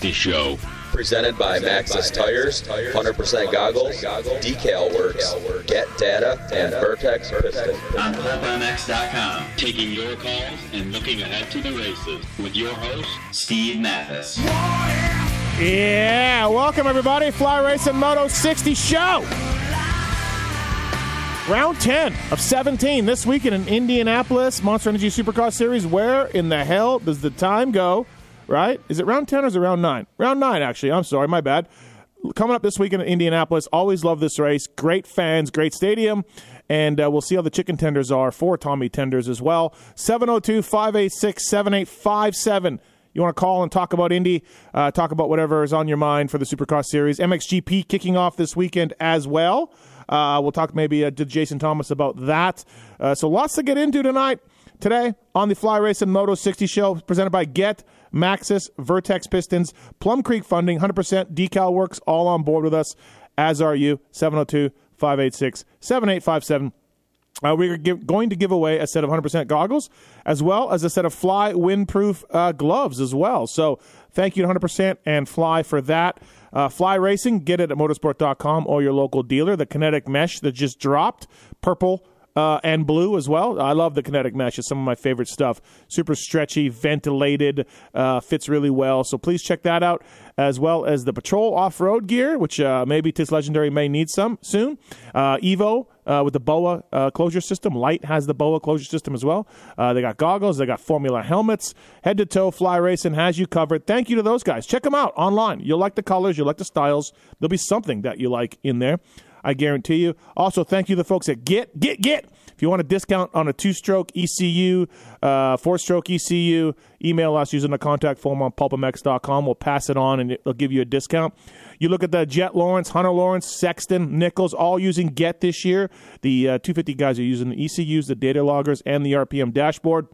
Moto 60 Show. Presented by Maxxis Tires, 100% goggles, Decal Works, Get Data, and Vertex Piston. On PulpMX.com, taking your calls and looking ahead to the races with your host, Steve Matthes. Yeah, welcome everybody. Fly Racing Moto 60 show. Round 10 of 17 this weekend in Indianapolis, Monster Energy Supercross Series. Where in the hell does the time go? Right? Is it round 10 or is it round 9? Round 9, actually. I'm sorry, my bad. Coming up this weekend in Indianapolis. Always love this race. Great fans, great stadium. And uh, we'll see how the chicken tenders are for Tommy Tenders as well. 702 586 7857. You want to call and talk about Indy, uh, talk about whatever is on your mind for the Supercross Series. MXGP kicking off this weekend as well. Uh, we'll talk maybe uh, to Jason Thomas about that. Uh, so lots to get into tonight. Today on the Fly Racing Moto 60 show, presented by Get, Maxxis, Vertex Pistons, Plum Creek Funding, 100% Decal Works, all on board with us, as are you. 702 586 7857. Uh, we're give, going to give away a set of 100% goggles as well as a set of Fly windproof uh, gloves as well. So thank you to 100% and Fly for that. Uh, Fly Racing, get it at motosport.com or your local dealer. The kinetic mesh that just dropped, purple uh, and blue as well. I love the kinetic mesh. It's some of my favorite stuff. Super stretchy, ventilated, uh, fits really well. So please check that out, as well as the Patrol off road gear, which uh, maybe Tis Legendary may need some soon. Uh, Evo uh, with the BOA uh, closure system. Lite has the BOA closure system as well. They got goggles, they got Formula helmets. Head to toe, Fly Racing has you covered. Thank you to those guys. Check them out online. You'll like the colors, you'll like the styles. There'll be something that you like in there. I guarantee you. Also, thank you the folks at Get Get Get. If you want a discount on a two-stroke ECU, uh, four-stroke ECU, email us using the contact form on pulpmx.com. We'll pass it on and it'll give you a discount. You look at the Jett Lawrence, Hunter Lawrence, Sexton, Nichols, all using Get this year. The uh, 250 guys are using the ECUs, the data loggers, and the RPM dashboard.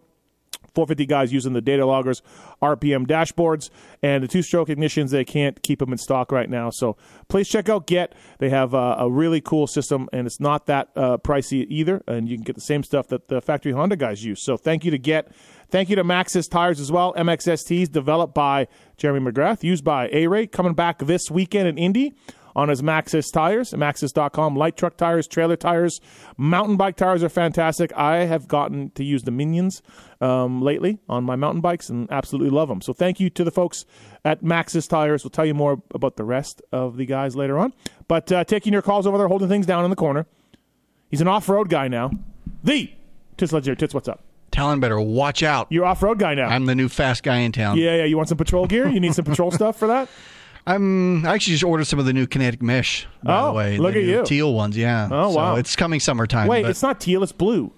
450 guys using the data loggers, RPM dashboards, and the two stroke ignitions. They can't keep them in stock right now. So please check out Get. They have a really cool system, and it's not that uh, pricey either. And you can get the same stuff that the factory Honda guys use. So thank you to Get. Thank you to Maxxis Tires as well. MXSTs developed by Jeremy McGrath, used by A Ray, coming back this weekend in Indy on his Maxxis tires, maxxis.com. Light truck tires, trailer tires, mountain bike tires are fantastic. I have gotten to use the Minions um, lately on my mountain bikes and absolutely love them. So thank you to the folks at Maxxis Tires. We'll tell you more about the rest of the guys later on. But uh, taking your calls over there, holding things down in the corner. He's an off-road guy now. The Tits Legendary Tits, what's up? Talon better watch out. You're off-road guy now. I'm the new fast guy in town. yeah, yeah. You want some patrol gear? You need some patrol stuff for that? I'm I actually just ordered some of the new kinetic mesh. By Oh, the way, look the at you. teal ones. Yeah. Oh, So wow. it's coming summertime. Wait, it's not teal, it's blue.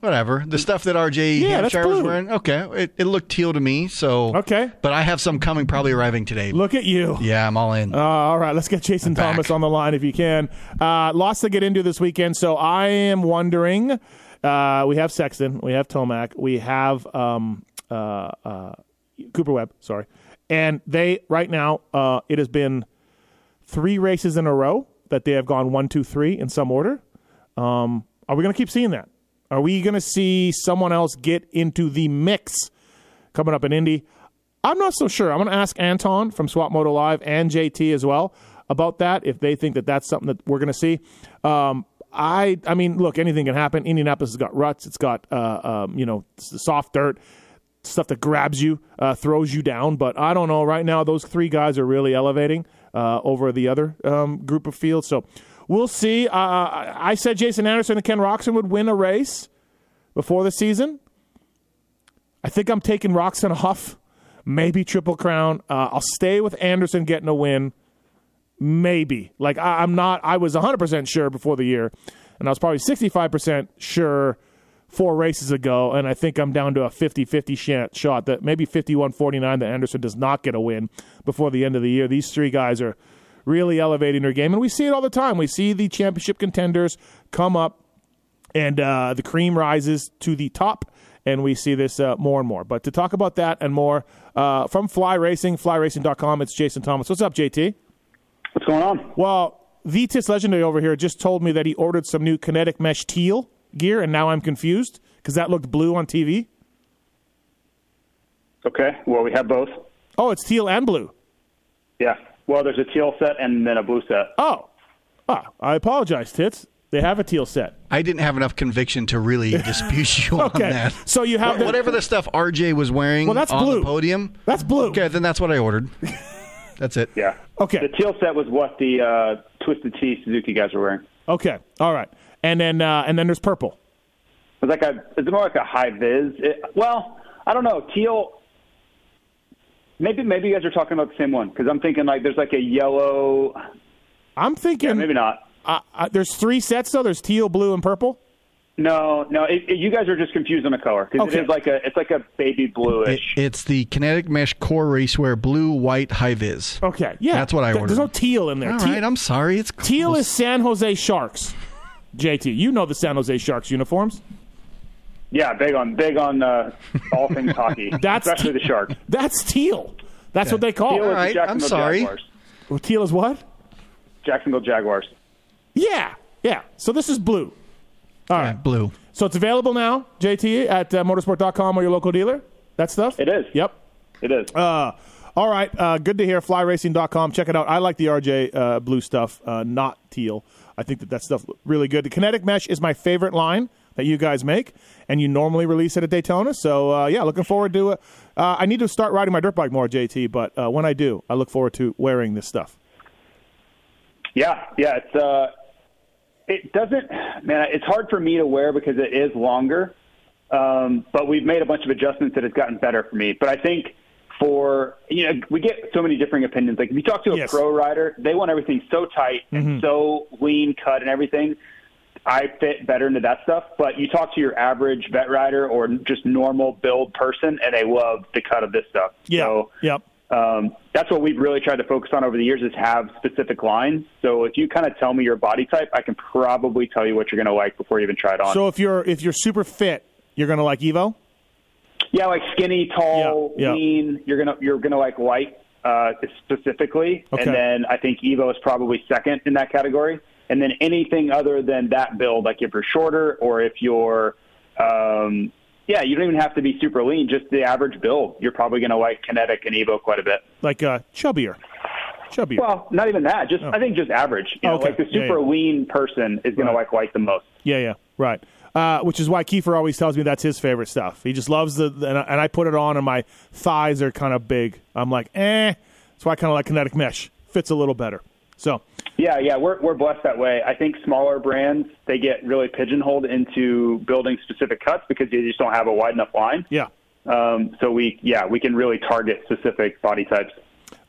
whatever. The stuff that RJ Yeah, Hampshire was wearing. Okay, it, it looked teal to me. So Okay. but I have some coming, probably arriving today. Look at you. Yeah, I'm all in. Uh, all right, let's get Jason I'm back. Thomas on the line if you can. Uh, lots to get into this weekend, so I am wondering. Uh, we have Sexton, we have Tomac, we have um, uh, uh, Cooper Webb. Sorry, and they right now uh, it has been three races in a row that they have gone one, two, three in some order. Um, are we going to keep seeing that? Are we going to see someone else get into the mix coming up in Indy? I'm not so sure. I'm going to ask Anton from Swap Moto Live and JT as well about that if they think that that's something that we're going to see. Um, I I mean, look, anything can happen. Indianapolis has got ruts. It's got uh, um, you know soft dirt stuff that grabs you, uh, throws you down. But I don't know. Right now, those three guys are really elevating uh, over the other um, group of fields. So we'll see. Uh, I said Jason Anderson and Ken Roczen would win a race before the season. I think I'm taking Roczen off maybe Triple Crown. Uh, I'll stay with Anderson getting a win. Maybe. Like, I, I'm not, I was 100% sure before the year, and I was probably 65% sure four races ago, and I think I'm down to a 50 50 shot that maybe 51 49 that Anderson does not get a win before the end of the year. These three guys are really elevating their game, and we see it all the time. We see the championship contenders come up, and uh, the cream rises to the top, and we see this uh, more and more. But to talk about that and more uh, from Fly Racing, flyracing.com, it's Jason Thomas. What's up, JT? What's going on? Well, Vitis Legendary over here just told me that he ordered some new kinetic mesh teal gear, and now I'm confused because that looked blue on TV. Okay. Well, we have both. Oh, it's teal and blue. Yeah. Well, there's a teal set and then a blue set. Oh, ah, I apologize, Tits. They have a teal set. I didn't have enough conviction to really dispute you on that. so you have the- whatever the stuff RJ was wearing Well, that's on blue. the podium. That's blue. Okay, then that's what I ordered. that's it. Yeah. Okay. The teal set was what the uh, Twisted Tea Suzuki guys were wearing. Okay, all right, and then uh, and then there's purple. It was like a. It's more like a high vis. It, well, I don't know. Teal. Maybe maybe you guys are talking about the same one because I'm thinking like there's like a yellow. I'm thinking Yeah, maybe not. Uh, uh, there's three sets though. There's teal, blue, and purple. No, no. It, it- you guys are just confused on the color because Okay. it is like a. It's like a baby It, bluish. it's the Kinetic Mesh Core Racewear Blue White High Vis. Okay, yeah, That's what I Th- There's no teal in there. All Te- right, I'm sorry. It's teal is San Jose Sharks. JT, you know the San Jose Sharks uniforms. yeah, big on big on uh, all things hockey, That's especially te- the Sharks. That's teal. That's what they call it. Teal it. is right, I'm sorry. Jaguars. Well, Teal is what? Jacksonville Jaguars. Yeah, yeah. So this is blue. All Yeah, right. blue. So it's available now, JT, at uh, motosport.com or your local dealer. That stuff. It is. Yep. It is. Uh, all right. Uh, good to hear. Flyracing.com. Check it out. I like the RJ uh, blue stuff, uh, not teal. I think that that stuff really good. The kinetic mesh is my favorite line that you guys make, and you normally release it at Daytona. So uh, yeah, looking forward to it. Uh, I need to start riding my dirt bike more, JT. But uh, when I do, I look forward to wearing this stuff. Yeah, yeah. It's uh, it doesn't, man. It's hard for me to wear because it is longer. Um, but we've made a bunch of adjustments that has gotten better for me. But I think for you know, we get so many differing opinions. Like if you talk to a Yes. pro rider, they want everything so tight and so lean cut and everything. I fit better into that stuff. But you talk to your average vet rider or just normal build person, and they love the cut of this stuff. Yeah. So, yep. um, that's what we've really tried to focus on over the years is have specific lines. So if you kind of tell me your body type, I can probably tell you what you're going to like before you even try it on. So if you're if you're super fit, you're gonna like Evo. Yeah, like skinny, tall, Yeah, yeah. lean. You're gonna you're gonna like white uh, specifically, Okay. and then I think Evo is probably second in that category. And then anything other than that build, like if you're shorter or if you're um, yeah, you don't even have to be super lean. Just the average build, you're probably going to like Kinetic and Evo quite a bit. like uh, chubbier, chubbier. Well, not even that. Just I think just average. You know, Okay. like the super yeah. lean person is going Right. to like white the most. yeah, yeah, right. Uh, which is why Kiefer always tells me that's his favorite stuff. He just loves the, and I, and I put it on, and my thighs are kind of big. I'm like, eh. That's why I kind of like kinetic mesh. Fits a little better. So, Yeah, yeah, we're we're blessed that way. I think smaller brands they get really pigeonholed into building specific cuts because they just don't have a wide enough line. yeah. Um, so we yeah we can really target specific body types.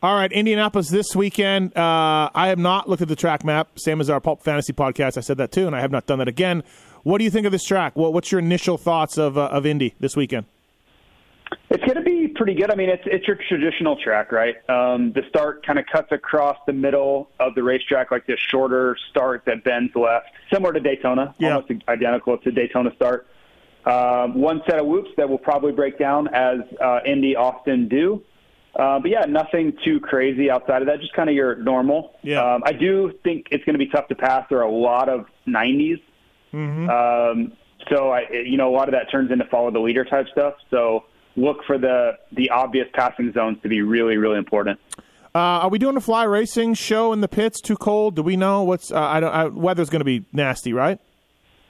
All right, Indianapolis this weekend. Uh, I have not looked at the track map, same as our Pulp Fantasy podcast. I said that too, and I have not done that again. What do you think of this track? What, what's your initial thoughts of uh, of Indy this weekend? It's going to be pretty good. I mean, it's it's your traditional track, right? Um, the start kind of cuts across the middle of the racetrack, like this shorter start that bends left, similar to Daytona, Yeah. almost identical to Daytona start. Um, one set of whoops that will probably break down as uh, Indy often do. Uh, but yeah, nothing too crazy outside of that. Just kind of your normal. Yeah. Um, I do think it's going to be tough to pass. There are a lot of 90s. Um, so I, you know, a lot of that turns into follow the leader type stuff. So look for the the obvious passing zones to be really, really important. Uh, are we doing a fly racing show in the pits? Too cold? Do we know what's? Uh, I don't. I, weather's going to be nasty, right?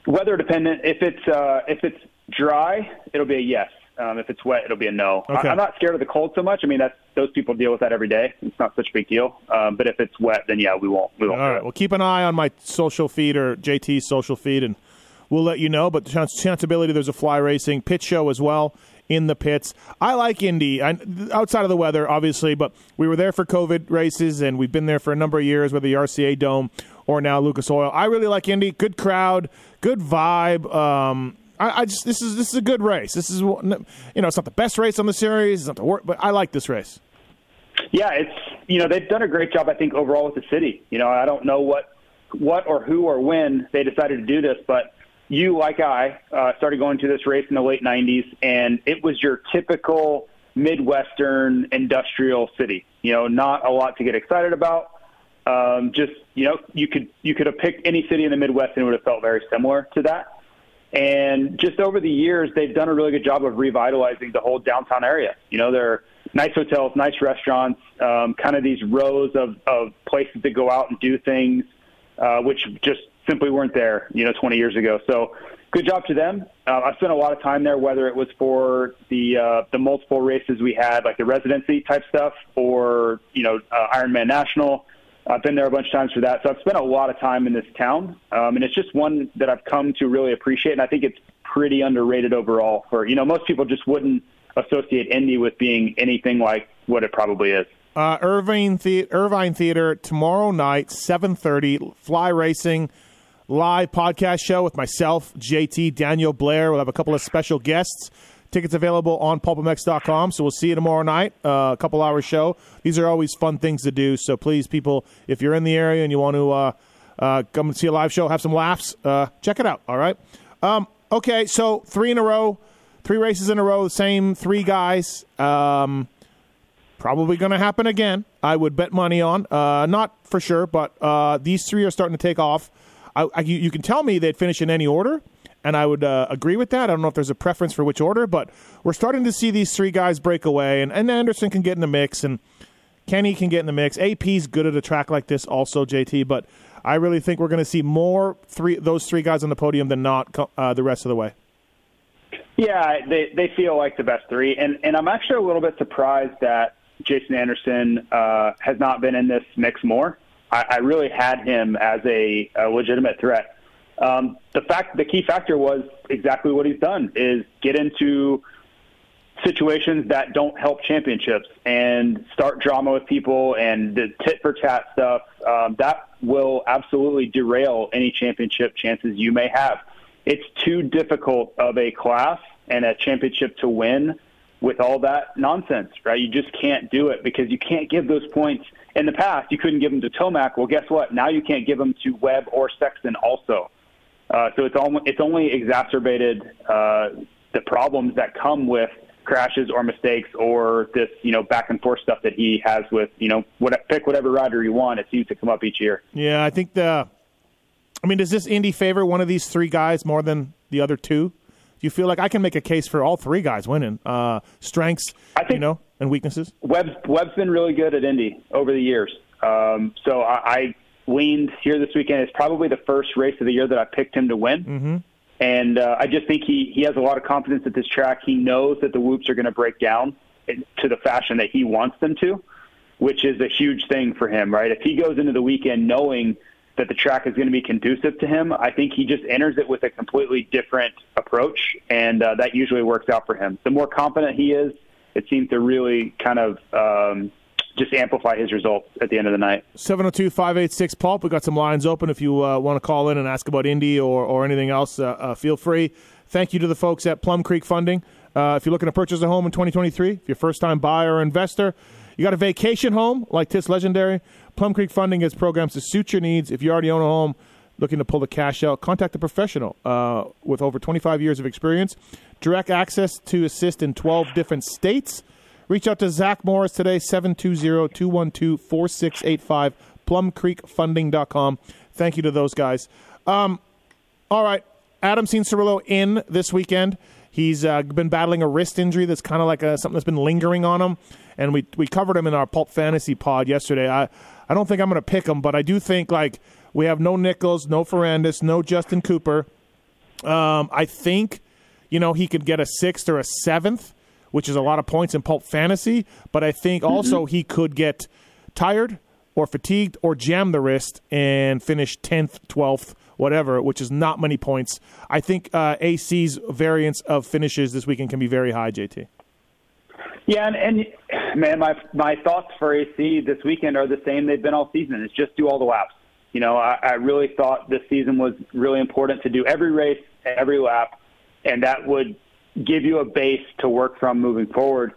Weather dependent. If it's uh, if it's dry, it'll be a yes. Um, if it's wet, it'll be a no. Okay. I, I'm not scared of the cold so much. I mean, that's those people deal with that every day. It's not such a big deal. Um, but if it's wet, then yeah, we won't. We won't. All right. Well, keep an eye on my social feed or JT's social feed, and we'll let you know. But chance, chanceability, there's a fly racing pit show as well in the pits. I like Indy, I, outside of the weather, obviously, but we were there for COVID races, and we've been there for a number of years, whether the RCA Dome or now Lucas Oil. I really like Indy. Good crowd, good vibe. Um, I, I just this is this is a good race. This is you know it's not the best race on the series, it's not the worst, but I like this race. Yeah, it's you know they've done a great job I think overall with the city. You know I don't know what what or who or when they decided to do this, but you like I uh, started going to this race in the late '90s, and it was your typical midwestern industrial city. You know, not a lot to get excited about. Um, just you know, you could you could have picked any city in the Midwest and it would have felt very similar to that. And just over the years, they've done a really good job of revitalizing the whole downtown area. You know, there are nice hotels, nice restaurants, um, kind of these rows of, of places to go out and do things, uh, which just simply weren't there, you know, 20 years ago. So good job to them. Uh, I spent a lot of time there, whether it was for the uh, the multiple races we had, like the residency type stuff, or you know, uh, Ironman National. I've been there a bunch of times for that, so I've spent a lot of time in this town, um, and it's just one that I've come to really appreciate, and I think it's pretty underrated overall. For you know, most people just wouldn't associate Indy with being anything like what it probably is. Uh, Irvine, the- Irvine Theater tomorrow night, seven thirty. Fly Racing live podcast show with myself, JT, Daniel Blair. We'll have a couple of special guests. Tickets available on pulpmx.com. So we'll see you tomorrow night, uh, a couple hours show. These are always fun things to do. So please, people, if you're in the area and you want to uh, uh, come and see a live show, have some laughs, uh, check it out. All right. Um, okay, so three in a row, three races in a row, same three guys. Um, probably going to happen again. I would bet money on. Uh, not for sure, but uh, these three are starting to take off. I, I, you, you can tell me they'd finish in any order, and I would uh, agree with that. I don't know if there's a preference for which order, but we're starting to see these three guys break away, and, and Anderson can get in the mix, and Kenny can get in the mix. AP's good at a track like this, also JT, but I really think we're going to see more three those three guys on the podium than not uh, the rest of the way. Yeah, they they feel like the best three, and and I'm actually a little bit surprised that Jason Anderson uh, has not been in this mix more. I, I really had him as a, a legitimate threat. Um, the fact, the key factor was exactly what he's done: is get into situations that don't help championships and start drama with people and the tit for tat stuff. Um, that will absolutely derail any championship chances you may have. It's too difficult of a class and a championship to win with all that nonsense, right? You just can't do it because you can't give those points. In the past, you couldn't give them to Tomac. Well, guess what? Now you can't give them to Webb or Sexton also. Uh, so it's only it's only exacerbated uh, the problems that come with crashes or mistakes or this you know back and forth stuff that he has with you know what pick whatever rider you want. It seems to come up each year. Yeah, I think the. I mean, does this Indy favor one of these three guys more than the other two? Do you feel like I can make a case for all three guys winning? Uh, strengths, I think- you know, and weaknesses. Webb's Webb's been really good at Indy over the years. Um, so I, I leaned here this weekend. It's probably the first race of the year that I picked him to win. Mm-hmm. And uh, I just think he, he has a lot of confidence at this track. He knows that the whoops are going to break down to the fashion that he wants them to, which is a huge thing for him, right? If he goes into the weekend knowing that the track is going to be conducive to him, I think he just enters it with a completely different approach, and uh, that usually works out for him. The more confident he is, it seems to really kind of um, just amplify his results at the end of the night. 702 586 Pulp. We've got some lines open. If you uh, want to call in and ask about Indy or, or anything else, uh, uh, feel free. Thank you to the folks at Plum Creek Funding. Uh, if you're looking to purchase a home in 2023, if you're a first time buyer or investor, you got a vacation home like this legendary, Plum Creek Funding has programs to suit your needs. If you already own a home, looking to pull the cash out, contact a professional uh, with over 25 years of experience. Direct access to assist in 12 different states. Reach out to Zach Morris today, 720-212-4685, plumcreekfunding.com. Thank you to those guys. Um, all right, Adam Cianciarulo in this weekend. He's uh, been battling a wrist injury that's kind of like a, something that's been lingering on him, and we we covered him in our Pulp Fantasy pod yesterday. I I don't think I'm going to pick him, but I do think like we have no Nichols, no Ferrandis, no Justin Cooper. Um, I think you know he could get a sixth or a seventh, which is a lot of points in Pulp Fantasy. But I think also he could get tired or fatigued or jam the wrist and finish tenth, twelfth, whatever, which is not many points. I think uh, AC's variance of finishes this weekend can be very high, JT. Yeah, and, and man, my my thoughts for AC this weekend are the same they've been all season. It's just do all the laps. You know, I, I really thought this season was really important to do every race, every lap, and that would give you a base to work from moving forward.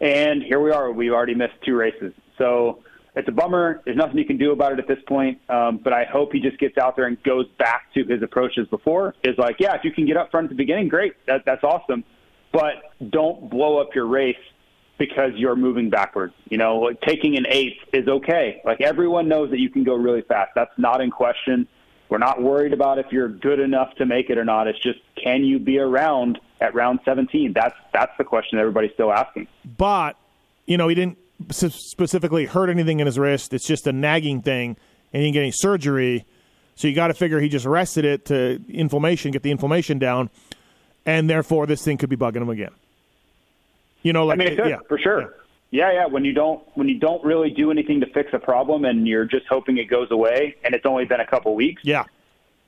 And here we are. We've already missed two races. So it's a bummer. There's nothing you can do about it at this point. Um, but I hope he just gets out there and goes back to his approaches before. Is like, yeah, if you can get up front at the beginning, great. That, that's awesome. But don't blow up your race because you're moving backwards. You know, like taking an eighth is okay. Like everyone knows that you can go really fast. That's not in question. We're not worried about if you're good enough to make it or not. It's just can you be around at round 17? That's that's the question everybody's still asking. But you know, he didn't specifically hurt anything in his wrist. It's just a nagging thing, and he didn't get any surgery. So you got to figure he just rested it to inflammation, get the inflammation down, and therefore this thing could be bugging him again. You know, like I mean, it could, yeah, for sure. Yeah, yeah. When you don't when you don't really do anything to fix a problem and you're just hoping it goes away, and it's only been a couple weeks, yeah.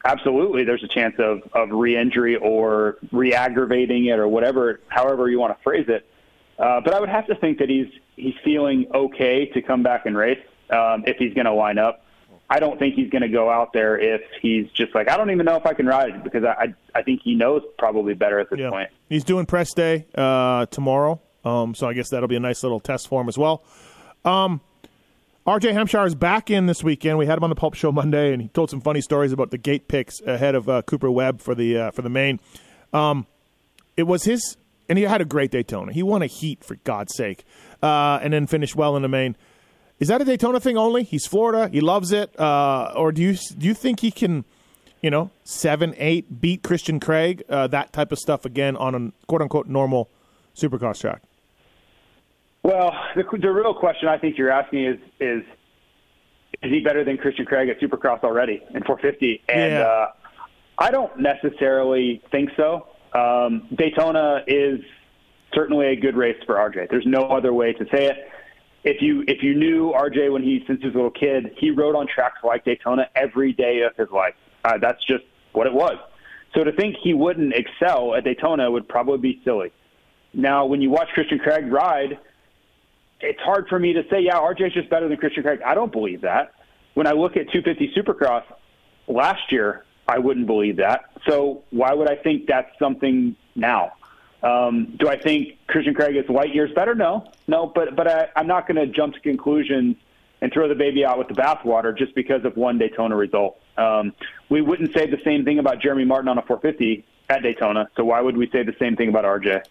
Absolutely, there's a chance of of re-injury or re-aggravating it or whatever, however you want to phrase it. Uh, but I would have to think that he's he's feeling okay to come back and race um, if he's going to line up. I don't think he's going to go out there if he's just like I don't even know if I can ride because I I, I think he knows probably better at this Yeah. point. He's doing press day uh, tomorrow, um, so I guess that'll be a nice little test for him as well. Um, RJ Hampshire is back in this weekend. We had him on the Pulp Show Monday, and he told some funny stories about the gate picks ahead of uh, Cooper Webb for the uh, for the main. Um, it was his, and he had a great Daytona. He won a heat for God's sake, uh, and then finished well in the main. Is that a Daytona thing only? He's Florida. He loves it. Uh, or do you do you think he can, you know, seven, eight, beat Christian Craig, uh, that type of stuff again on a quote unquote normal Supercross track? Well, the, the real question I think you're asking is is is he better than Christian Craig at Supercross already in 450? And Yeah. uh, I don't necessarily think so. Um, Daytona is certainly a good race for RJ. There's no other way to say it. If you if you knew RJ when he since he was a little kid, he rode on tracks like Daytona every day of his life. Uh, that's just what it was. So to think he wouldn't excel at Daytona would probably be silly. Now, when you watch Christian Craig ride, it's hard for me to say, yeah, RJ's just better than Christian Craig. I don't believe that. When I look at 250 Supercross last year, I wouldn't believe that. So why would I think that's something now? Um, do I think Christian Craig is light years better? No, no. But but I, I'm not going to jump to conclusions and throw the baby out with the bathwater just because of one Daytona result. Um, we wouldn't say the same thing about Jeremy Martin on a 450 at Daytona. So why would we say the same thing about RJ?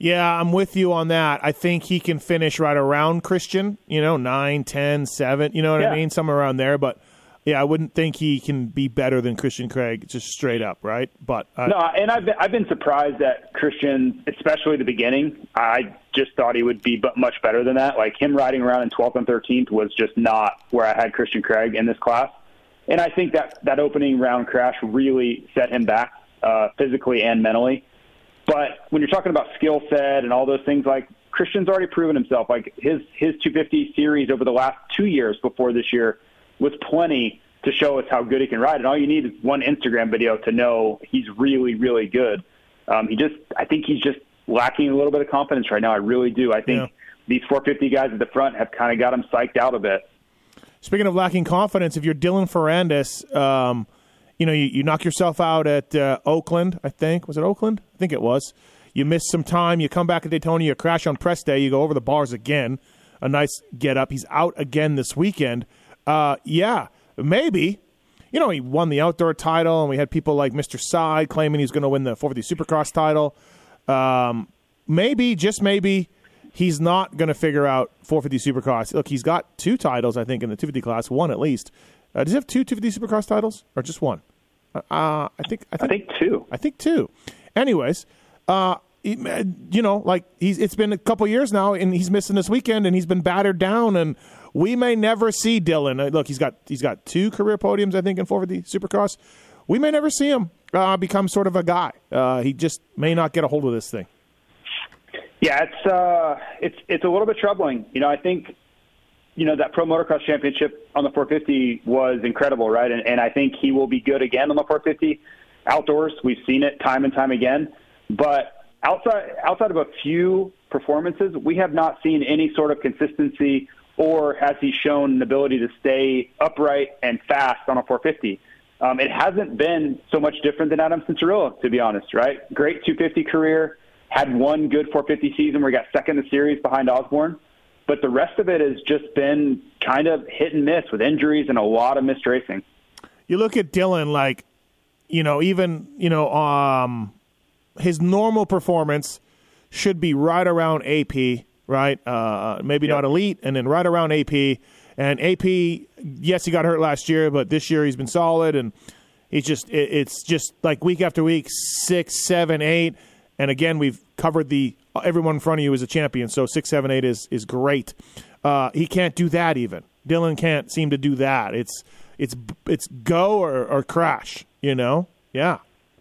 Yeah, I'm with you on that. I think he can finish right around Christian, you know, 9, 10, 7, you know what I mean? Somewhere around there. But yeah, I wouldn't think he can be better than Christian Craig, just straight up, right? But uh, No, and I've been, I've been surprised that Christian, especially the beginning. I just thought he would be much better than that. Like him riding around in 12th and 13th was just not where I had Christian Craig in this class. And I think that that opening round crash really set him back uh, physically and mentally. But when you're talking about skill set and all those things, like Christian's already proven himself. Like his his 250 series over the last two years before this year was plenty to show us how good he can ride. And all you need is one Instagram video to know he's really, really good. Um, he just, I think he's just lacking a little bit of confidence right now. I really do. I think Yeah. these 450 guys at the front have kind of got him psyched out a bit. Speaking of lacking confidence, if you're Dylan Ferrandis, um, you know, you, you knock yourself out at uh, Oakland, I think. Was it Oakland? I think it was. You miss some time. You come back at Daytona. You crash on press day. You go over the bars again. A nice get up. He's out again this weekend. Uh, yeah, maybe. You know, he won the outdoor title, and we had people like Mr. Side claiming he's going to win the 450 Supercross title. Um, maybe, just maybe, he's not going to figure out 450 Supercross. Look, he's got two titles, I think, in the 250 class, one at least. Uh, does he have two 250 Supercross titles or just one? Uh, I think I I think think two. I think two. Anyways, uh, he- you know, like he's it's been a couple years now, and he's missing this weekend, and he's been battered down, and we may never see Dylan. Uh, Look, he's got he's got two career podiums, I think, in 450 Supercross. We may never see him uh, become sort of a guy. Uh, he just may not get a hold of this thing. Yeah, it's uh, it's it's a little bit troubling. You know, I think you know, that Pro Motocross Championship on the 450 was incredible, right? And, and I think he will be good again on the 450 outdoors. We've seen it time and time again. But outside outside of a few performances, we have not seen any sort of consistency or has he shown an ability to stay upright and fast on a 450. Um, it hasn't been so much different than Adam Cianciarulo, to be honest, right? Great 250 career, had one good 450 season where he got second in the series behind Osborne, but the rest of it has just been kind of hit and miss with injuries and a lot of missed racing. You look at Dylan, like, you know, even, you know, um, his normal performance should be right around AP, right? Uh, maybe Yep. not elite, and then right around AP. And AP, yes, he got hurt last year, but this year he's been solid, and he's just it, it's just like week after week, six, seven, eight, and again we've covered the everyone in front of you is a champion, so six, seven, eight is is great. Uh, he can't do that even. Dylan can't seem to do that. It's it's it's go or, or crash, you know? Yeah.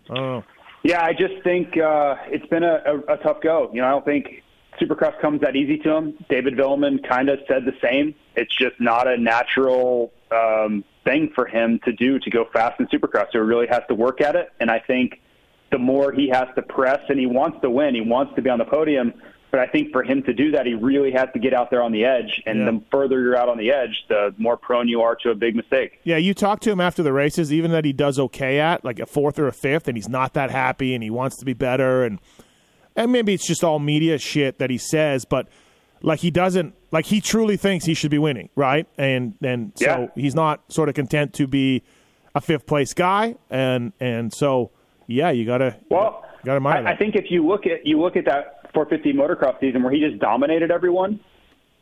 I. Yeah, I just think uh, it's been a, a, a tough go. You know, I don't think Supercross comes that easy to him. David Vuillemin kind of said the same. It's just not a natural um, thing for him to do to go fast in Supercross. So he really has to work at it. And I think the more he has to press, and he wants to win, he wants to be on the podium. But I think for him to do that, he really has to get out there on the edge. And Yeah. the further you're out on the edge, the more prone you are to a big mistake. Yeah, you talk to him after the races, even that he does okay at, like a fourth or a fifth, and he's not that happy and he wants to be better and and maybe it's just all media shit that he says, but like he doesn't like he truly thinks he should be winning, right? And and so Yeah. he's not sort of content to be a fifth place guy and and so yeah, you gotta Well, you gotta admire I, I think if you look at you look at that 450 motocross season where he just dominated everyone,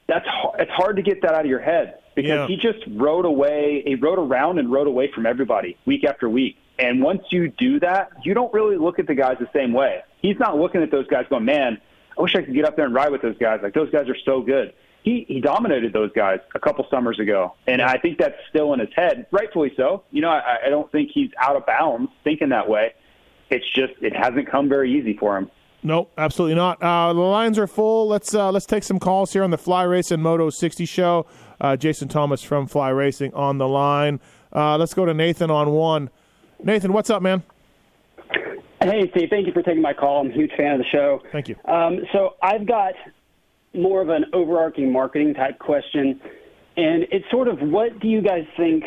that's it's hard to get that out of your head because Yeah. he just rode away. He rode around and rode away from everybody week after week. And once you do that, you don't really look at the guys the same way. He's not looking at those guys going, "Man, I wish I could get up there and ride with those guys. Like those guys are so good." He he dominated those guys a couple summers ago, and I think that's still in his head, rightfully so. You know, I, I don't think he's out of bounds thinking that way. It's just it hasn't come very easy for him. Nope, absolutely not. Uh, the lines are full. Let's uh, let's take some calls here on the Fly Racing Moto 60 show. Uh, Jason Thomas from Fly Racing on the line. Uh, let's go to Nathan on one. Nathan, what's up, man? Hey, Steve. Thank you for taking my call. I'm a huge fan of the show. Thank you. Um, so I've got more of an overarching marketing type question, and it's sort of what do you guys think?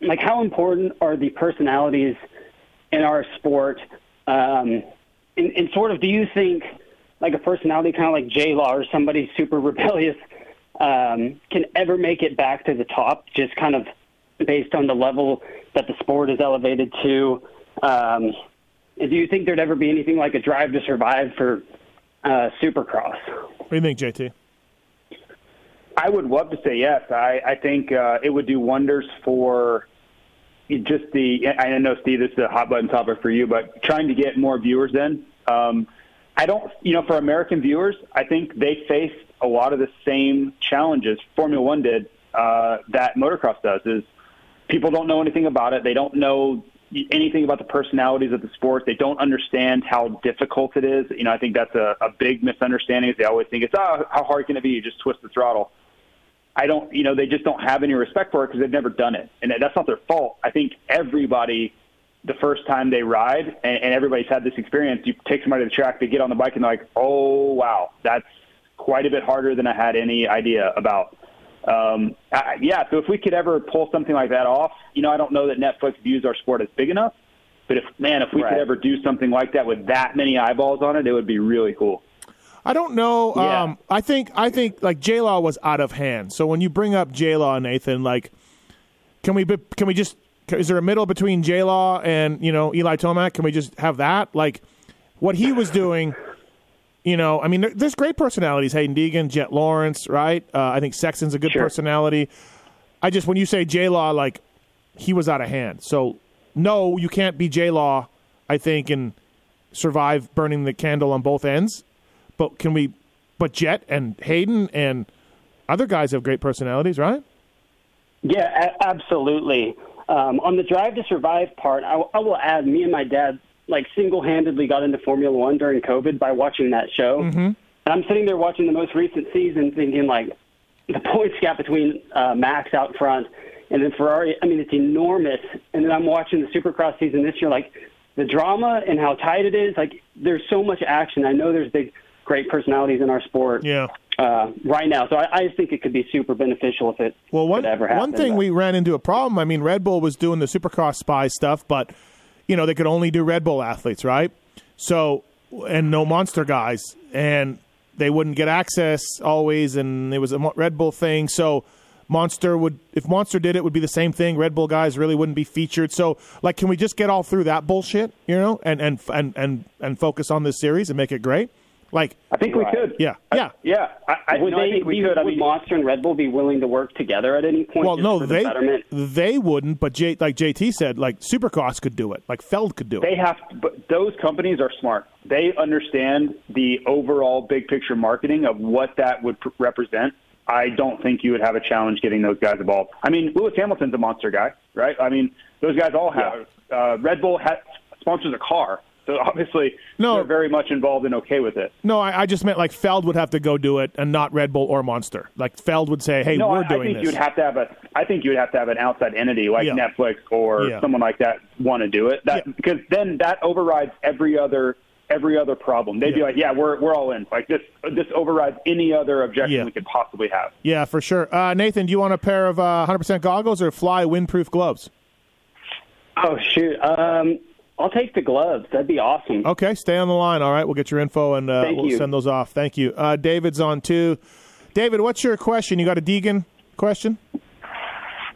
Like, how important are the personalities in our sport? Um, and, and sort of, do you think like a personality kind of like J Law or somebody super rebellious um, can ever make it back to the top? Just kind of based on the level that the sport is elevated to. Um, and do you think there'd ever be anything like a drive to survive for uh, Supercross? What do you think, JT? I would love to say yes. I, I think uh, it would do wonders for just the. I know, Steve, this is a hot button topic for you, but trying to get more viewers in. Um, I don't, you know, for American viewers, I think they face a lot of the same challenges Formula One did uh, that motocross does. Is people don't know anything about it. They don't know anything about the personalities of the sport. They don't understand how difficult it is. You know, I think that's a, a big misunderstanding. Is they always think it's oh, how hard can it be? You just twist the throttle. I don't, you know, they just don't have any respect for it because they've never done it, and that's not their fault. I think everybody, the first time they ride, and, and everybody's had this experience. You take somebody to the track, they get on the bike, and they're like, "Oh wow, that's quite a bit harder than I had any idea about." Um, I, yeah, so if we could ever pull something like that off, you know, I don't know that Netflix views our sport as big enough, but if man, if we Right. could ever do something like that with that many eyeballs on it, it would be really cool. I don't know. Yeah. Um, I think I think like J Law was out of hand. So when you bring up J Law, Nathan, like, can we can we just is there a middle between J Law and you know Eli Tomac? Can we just have that? Like, what he was doing. You know, I mean, there, there's great personalities. Haiden Deegan, Jett Lawrence, right? Uh, I think Sexton's a good Sure. personality. I just when you say J Law, like he was out of hand. So no, you can't be J Law. I think and survive burning the candle on both ends. But can we? But Jett and Hayden and other guys have great personalities, right? Yeah, a- absolutely. Um, on the drive to survive part, I, I will add, me and my dad like single-handedly got into Formula One during COVID by watching that show. Mm-hmm. And I'm sitting there watching the most recent season, thinking like, the points gap between uh, Max out front and then Ferrari. I mean, it's enormous. And then I'm watching the Supercross season this year, like the drama and how tight it is. Like there's so much action. I know there's big, great personalities in our sport. Yeah. Uh, right now, so I, I just think it could be super beneficial if it Well, one ever happen. one thing but- we ran into a problem. I mean, Red Bull was doing the Supercross spy stuff, but you know they could only do Red Bull athletes, right? So and no Monster guys, and they wouldn't get access always, and it was a Red Bull thing. So Monster would, if Monster did it, would be the same thing. Red Bull guys really wouldn't be featured. So like, can we just get all through that bullshit, you know, and and and and and focus on this series and make it great? Like, I think we Right. could. yeah, yeah. Yeah. I, I, would no, I they think we be, could. I would mean, Monster and Red Bull be willing to work together at any point? Well, no, the they betterment? they wouldn't, but J, like JT said, like Supercross could do it, like Feld could do it. they have to, but those companies are smart. They understand the overall big picture marketing of what that would pr- represent. I don't think you would have a challenge getting those guys involved. I mean, Lewis Hamilton's a monster guy, right? I mean, those guys all have. Uh, Red Bull ha sponsors a car, so obviously No. they're very much involved and okay with it. No, I, I just meant like Feld would have to go do it, and not Red Bull or Monster. Like Feld would say, "Hey, No, we're I, I doing think this." you'd have to have a. I think you'd have to have an outside entity like Yeah. Netflix or Yeah. someone like that want to do it. That Yeah. because then that overrides every other every other problem. They'd be like, yeah, we're we're all in. Like this this overrides any other objection Yeah. we could possibly have. yeah, for sure. Uh, Nathan, do you want a pair of uh, 100% goggles or fly windproof gloves? Oh shoot! Um, I'll take the gloves. That'd be awesome. Okay, stay on the line. All right, we'll get your info and uh, we'll you. send those off. Thank you. Uh, David's on too. David, what's your question? You got a Deegan question?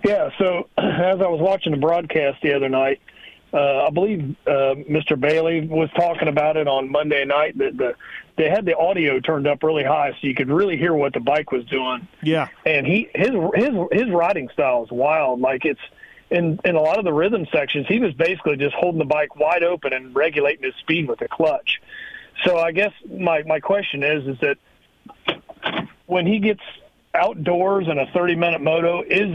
Yeah, so as I was watching the broadcast the other night, uh, I believe uh, Mr. Bailey was talking about it on Monday night that the they had the audio turned up really high so you could really hear what the bike was doing. Yeah, And he his his his riding style is wild. Like it's in in a lot of the rhythm sections, he was basically just holding the bike wide open and regulating his speed with the clutch. So I guess my my question is is that when he gets outdoors in a 30 minute moto is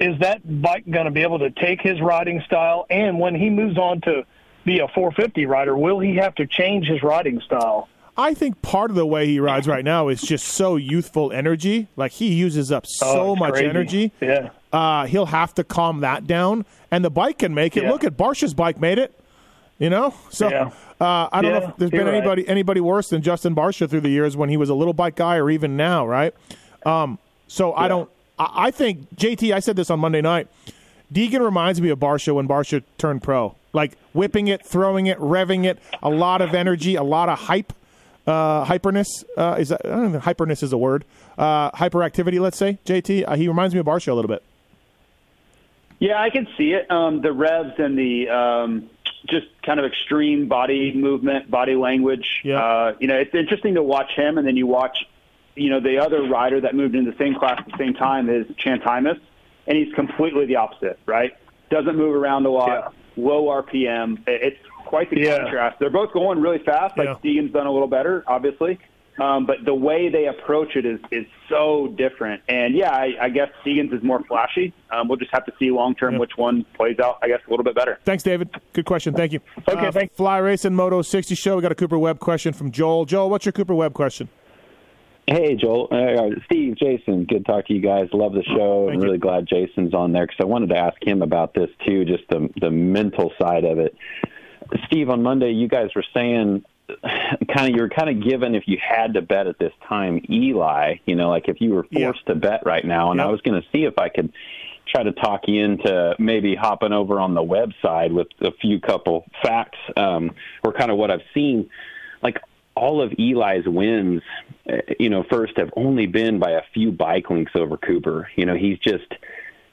is that bike going to be able to take his riding style and when he moves on to be a 450 rider will he have to change his riding style I think part of the way he rides right now is just so youthful energy. Like he uses up oh, so Oh, much crazy. energy. yeah uh, he'll have to calm that down, and the bike can make it. Yeah. Look at Barcia's bike made it. You know, so Yeah. uh, I don't know if there's been right. anybody anybody worse than Justin Barcia through the years when he was a little bike guy, or even now, right? Um, so I don't. I, I think JT. I said this on Monday night. Deegan reminds me of Barcia when Barcia turned pro, like whipping it, throwing it, revving it, a lot of energy, a lot of hype. Uh, hyperness uh, is that, I don't know hyperness is a word. Uh, hyperactivity, let's say. JT. Uh, he reminds me of Barcia a little bit. Yeah, I can see it. Um, the revs and the um, just kind of extreme body movement, body language. Yeah. Uh, you know, it's interesting to watch him, and then you watch, you know, the other rider that moved into the same class at the same time is Chance Hymas, and he's completely the opposite, right? Doesn't move around a lot, low RPM. It's quite the Yeah. contrast. They're both going really fast. Like Yeah. Deegan's done a little better, obviously. Um, but the way they approach it is is so different. And yeah, I, I guess Deegan's is more flashy. Um, we'll just have to see long term Yeah. which one plays out. I guess a little bit better. Thanks, David. Good question. Thank you. Okay, Uh, thank- Fly Racing Moto 60 show. We got a Cooper Webb question from Joel. Joel, what's your Cooper Webb question? Hey, Joel. Uh, Steve, Jason, good to talk to you guys. Love the show. Thank I'm you. really glad Jason's on there because I wanted to ask him about this too, just the the mental side of it. Steve, on Monday, you guys were saying kind of you're kind of given if you had to bet at this time Eli, you know, like if you were Yeah. forced to bet right now, and Yep. I was going to see if I could try to talk you into maybe hopping over on the website with a few couple facts um, or kind of what I've seen. Like all of Eli's wins, uh, you know, first have only been by a few bike links over Cooper. You know, he's just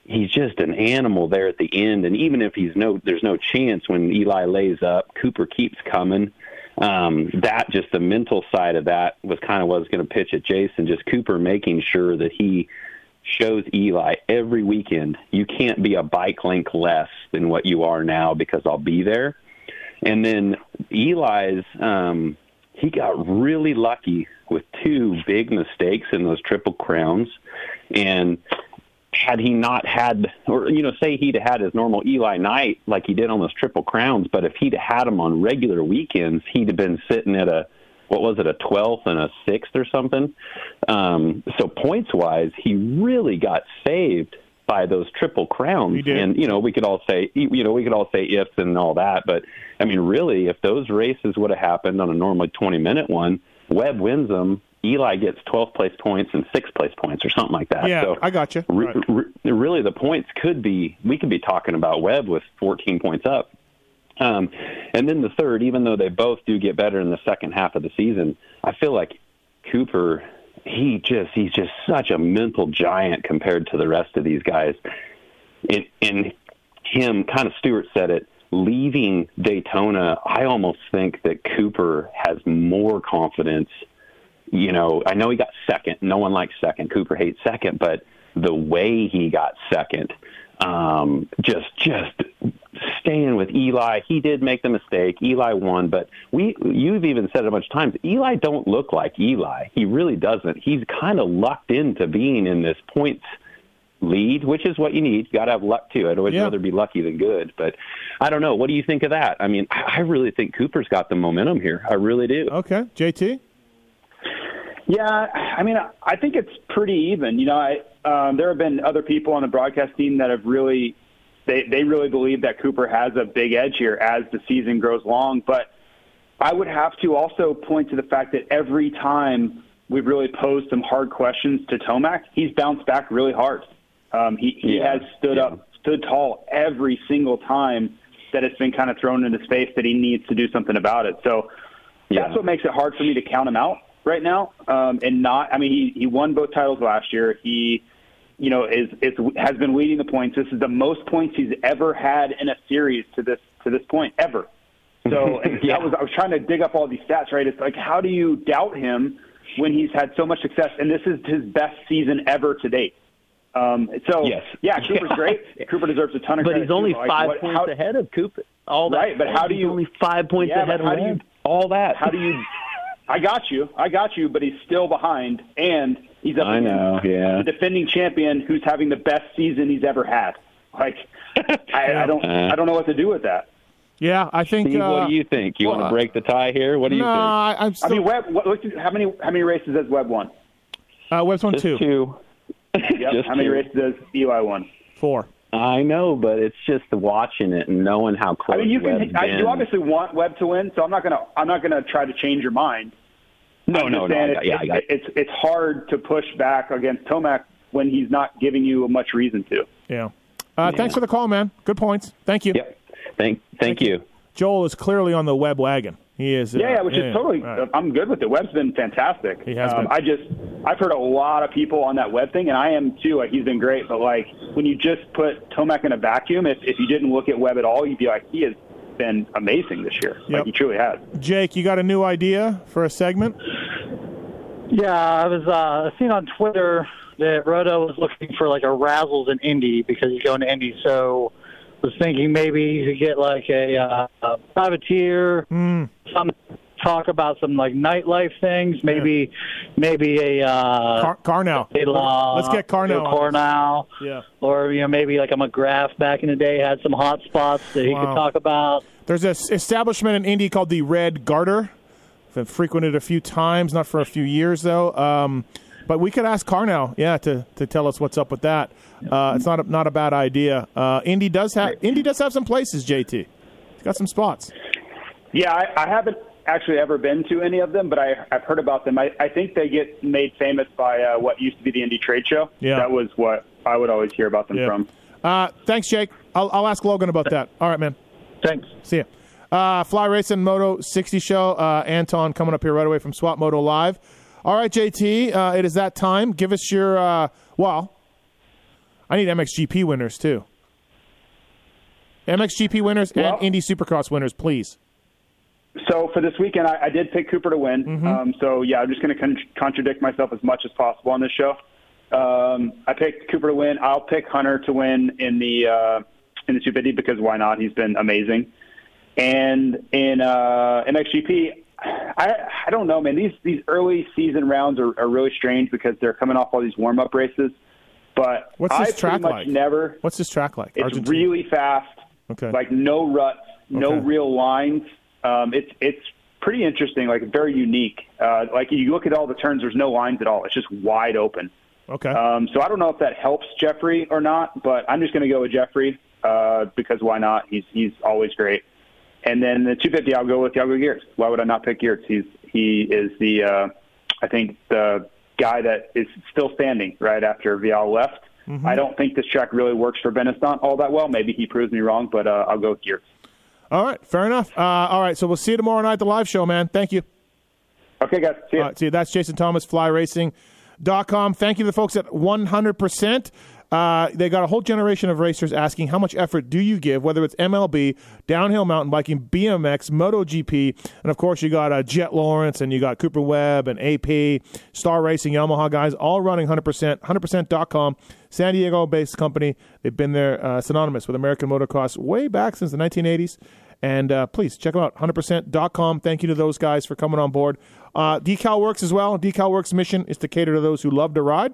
he's just an animal there at the end, and even if he's no, there's no chance when Eli lays up, Cooper keeps coming. Um, that just the mental side of that was kind of what I was going to pitch at Jason. Just Cooper making sure that he shows Eli every weekend you can't be a bike link less than what you are now because I'll be there. And then Eli's um he got really lucky with two big mistakes in those triple crowns and had he not had or you know say he'd had his normal Eli night like he did on those triple crowns but if he'd had them on regular weekends he'd have been sitting at a what was it, a 12th and a 6th or something. Um, so points wise, he really got saved by those triple crowns. And, you know, we could all say, you know, we could all say ifs and all that. But, I mean, really, if those races would have happened on a normally 20 minute one, Webb wins them. Eli gets 12th place points and sixth place points or something like that. Yeah, so I got you. re- Right. re- really, the points could be, we could be talking about Webb with 14 points up. Um, and then the third, even though they both do get better in the second half of the season, I feel like Cooper, he just he's just such a mental giant compared to the rest of these guys. And, and him, kind of Stewart said it, leaving Daytona, I almost think that Cooper has more confidence. You know, I know he got second. No one likes second. Cooper hates second, but the way he got second, um, just just staying with Eli. He did make the mistake. Eli won, but we you've even said it a bunch of times. Eli don't look like Eli. He really doesn't. He's kind of lucked into being in this points lead, which is what you need. You got to have luck too. I'd always Yeah. rather be lucky than good. But I don't know. What do you think of that? I mean, I I really think Cooper's got the momentum here. I really do. Okay, JT. Yeah, I mean, I think it's pretty even. You know, I, um, there have been other people on the broadcast team that have really, they they really believe that Cooper has a big edge here as the season grows long. But I would have to also point to the fact that every time we've really posed some hard questions to Tomac, he's bounced back really hard. Um, he he Yeah, has stood yeah. up, stood tall every single time that it's been kind of thrown in his face that he needs to do something about it. So Yeah. that's what makes it hard for me to count him out right now. Um, and not, I mean, he, he won both titles last year. He, you know, is, is has been leading the points. This is the most points he's ever had in a series to this to this point ever. So and Yeah. that was I was trying to dig up all these stats. Right? It's like how do you doubt him when he's had so much success and this is his best season ever to date. Um, so Yes. yeah, Cooper's great. Cooper deserves a ton of But credit. he's only too, like, five what- points how- ahead of Cooper. All that, Right, but how do you- only five points Yeah, ahead of do you- Webb? All that. How do you? I got you. I got you. But he's still behind, and he's up I against know. Yeah. the defending champion who's having the best season he's ever had. Like, I, I don't, Uh. I don't know what to do with that. Yeah, I think. Steve, uh, what do you think? You well, want to break the tie here? What do you no, think? I, I'm I mean, Webb. What, look, how many, how many races has Webb won? uh, Webb's won Just two, two. Yep. Just how many two. races has Eli won? four. I know, but it's just watching it and knowing how close. I mean, you Webb's can. I, you obviously want Webb to win, so I'm not gonna. I'm not gonna try to change your mind. No, no, just no. saying I it's, yeah, I got. it's, it's it's hard to push back against Tomac when he's not giving you much reason to. Yeah. Uh, Thanks for the call, man. Good points. Thank you. Yep. Thank, thank you. Joel is clearly on the Webb wagon. He is. Uh, Yeah, yeah, which is totally. right. I'm good with it. Webb's been fantastic. He has um, been. I just, I've heard a lot of people on that Webb thing, and I am too. Like he's been great, but like when you just put Tomac in a vacuum, if if you didn't look at Webb at all, you'd be like, he has been amazing this year. Yep. Like he truly has. Jake, you got a new idea for a segment? Yeah, I was uh, seeing on Twitter that Roto was looking for like a Razzles in Indy because he's going to Indy. So was thinking maybe you could get like a, uh, a privateer, Hmm. some talk about some like nightlife things, maybe maybe a uh, Car- Carnell. a, uh, Let's get Carnell. on. Cornell, Yeah. or you know maybe like a McGrath back in the day had some hot spots that he Wow. could talk about. There's this establishment in Indy called the Red Garter. I've frequented a few times, not for a few years though. Um, but we could ask Carnell, yeah, to, to tell us what's up with that. Uh, it's not a, not a bad idea. Uh, Indy does have Indy does have some places. JT, it's got some spots. Yeah, I, I haven't actually ever been to any of them, but I, I've heard about them. I, I think they get made famous by uh, what used to be the Indy Trade Show. Yeah. that was what I would always hear about them Yeah. from. Uh, thanks, Jake. I'll, I'll ask Logan about that. All right, man. Thanks. See ya. Uh, Fly Racing Moto 60 show. Uh, Anton coming up here right away from Swap Moto Live. All right, JT, uh, it is that time. Give us your, uh, well, I need MXGP winners too. MXGP winners Well- and Indy Supercross winners, please. So for this weekend, I, I did pick Cooper to win. Mm-hmm. Um, so yeah, I'm just going to con- contradict myself as much as possible on this show. Um, I picked Cooper to win. I'll pick Hunter to win in the uh, in the 250 because why not? He's been amazing. And in uh, MXGP, I I don't know, man. These these early season rounds are, are really strange because they're coming off all these warm up races. But What's I this track pretty much like? never. What's this track like? It's Argentina? really fast. Okay. Like no ruts, no Okay. real lines. Um, it's it's pretty interesting, like very unique. Uh, like you look at all the turns, there's no lines at all. It's just wide open. Okay. Um, so I don't know if that helps Jeffrey or not, but I'm just going to go with Jeffrey uh, because why not? He's he's always great. And then the 250, I'll go with Jago Geerts. Why would I not pick Geerts? He's he is the uh, I think the guy that is still standing right after Vialle left. Mhm. I don't think this track really works for Benistant all that well. Maybe he proves me wrong, but uh, I'll go with Geerts. All right, fair enough. Uh, all right, so we'll see you tomorrow night at the live show, man. Thank you. Okay, guys. See you. All right, see you. That's Jason Thomas, flyracing.com. Thank you to the folks at 100%. Uh, they got a whole generation of racers asking how much effort do you give, whether it's MLB, downhill mountain biking, BMX, MotoGP, and of course you got uh, Jett Lawrence and you got Cooper Webb and AP, Star Racing, Yamaha guys, all running 100%. 100%.com, San Diego-based company. They've been there uh, synonymous with American motocross way back since the 1980s. And uh, please check them out, 100%.com. Thank you to those guys for coming on board. Uh, Decal Works as well. Decal Works' mission is to cater to those who love to ride,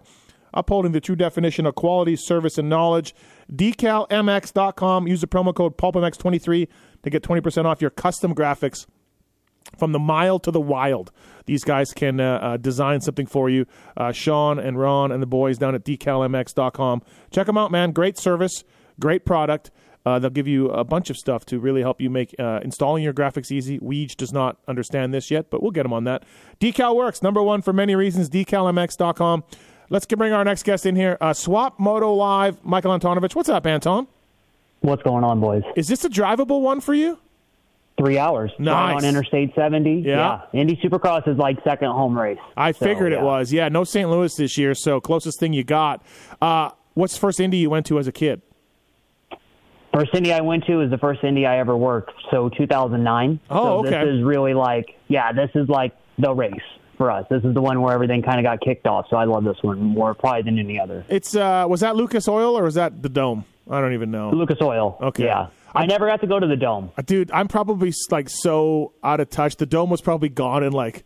upholding the true definition of quality, service, and knowledge. DecalMX.com. Use the promo code PulpMX23 to get 20% off your custom graphics from the mild to the wild. These guys can uh, uh, design something for you. Uh, Sean and Ron and the boys down at decalmx.com. Check them out, man. Great service, great product. Uh, they'll give you a bunch of stuff to really help you make uh, installing your graphics easy. Weege does not understand this yet, but we'll get them on that. Decal works. Number one for many reasons. DecalMX.com. Let's get- bring our next guest in here. Uh, Swap Moto Live, Michael Antonovich. What's up, Anton? What's going on, boys? Is this a drivable one for you? Three hours. Nice. on Interstate 70. Yeah. Indy Supercross is like second home race. I So, figured yeah. it was. Yeah, no St. Louis this year, so closest thing you got. Uh, what's the first Indy you went to as a kid? First Indy I went to is the first Indy I ever worked. So 2009. Oh, so okay. This is really like, yeah, this is like the race for us. This is the one where everything kind of got kicked off. So I love this one more probably than any other. It's uh, was that Lucas Oil or was that the Dome? I don't even know. Lucas Oil. Okay. Yeah. I never got to go to the Dome. Uh, Dude, I'm probably like so out of touch. The Dome was probably gone in like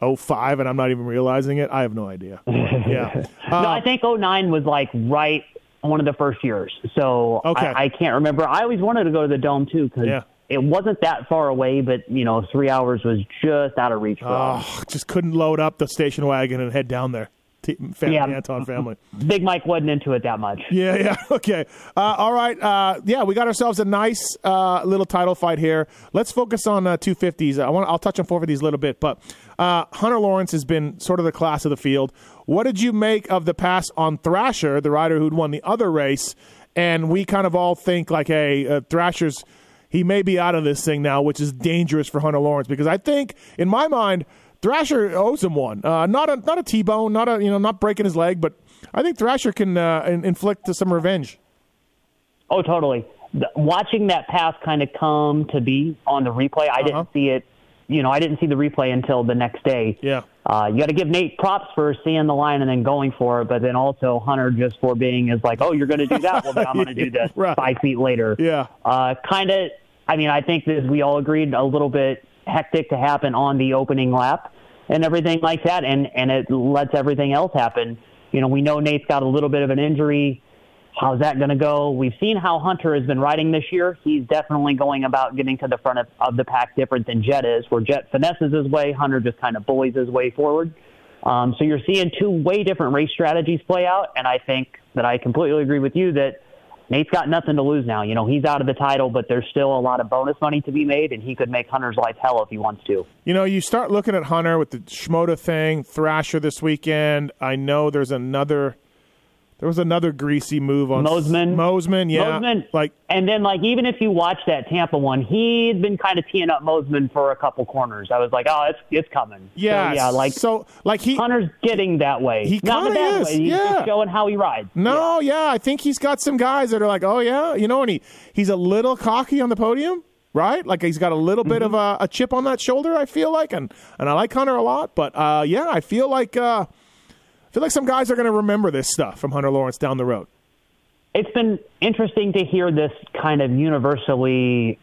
05 and I'm not even realizing it. I have no idea. yeah. Uh, no, I think 09 was like right one of the first years. So Okay. I, I can't remember. I always wanted to go to the Dome too because Yeah. It wasn't that far away, but you know, three hours was just out of reach for us. Oh, just couldn't load up the station wagon and head down there. Family, Yeah. Anton family. Big Mike wasn't into it that much. Yeah, yeah. Okay. Uh, all right. Uh, yeah, we got ourselves a nice uh, little title fight here. Let's focus on uh, 250s. I want. I'll touch on 450s a little bit, but uh, Hunter Lawrence has been sort of the class of the field. What did you make of the pass on Thrasher, the rider who'd won the other race? And we kind of all think like, hey, uh, Thrasher's he may be out of this thing now, which is dangerous for Hunter Lawrence because I think, in my mind, Thrasher owes him one. Uh, not a not a T-bone, not a you know not breaking his leg, but I think Thrasher can uh, inflict some revenge. Oh, totally. The, watching that pass kind of come to be on the replay, I Uh-huh. didn't see it. You know, I didn't see the replay until the next day. Yeah. Uh, you got to give Nate props for seeing the line and then going for it, but then also Hunter just for being is like, oh, you're going to do that. Well, then I'm going to do this five feet later. Yeah. Uh, kind of. I mean, I think that we all agreed a little bit hectic to happen on the opening lap and everything like that, and and it lets everything else happen. You know, we know Nate's got a little bit of an injury. How's that going to go? We've seen how Hunter has been riding this year. He's definitely going about getting to the front of, of the pack different than Jett is, where Jett finesses his way, Hunter just kind of bullies his way forward. Um, so you're seeing two way different race strategies play out, and I think that I completely agree with you that Nate's got nothing to lose now. You know, he's out of the title, but there's still a lot of bonus money to be made, and he could make Hunter's life hell if he wants to. You know, you start looking at Hunter with the Shimoda thing, Thrasher this weekend. I know there's another. There was another greasy move on Mosman. Mosman, yeah. Mosman, like and then like even if you watch that Tampa one, he'd been kind of teeing up Mosman for a couple corners. I was like, oh, it's it's coming. Yeah, so, yeah, like so like he Hunter's getting that way. He a kinda is, way. He's yeah. just showing how he rides. No, yeah. I think he's got some guys that are like, oh yeah, you know, and he he's a little cocky on the podium, right? Like he's got a little bit of Mm-hmm. a, a chip on that shoulder. I feel like, and and I like Hunter a lot, but uh, yeah, I feel like uh, feel like some guys are going to remember this stuff from Hunter Lawrence down the road. it's been interesting to hear this kind of universally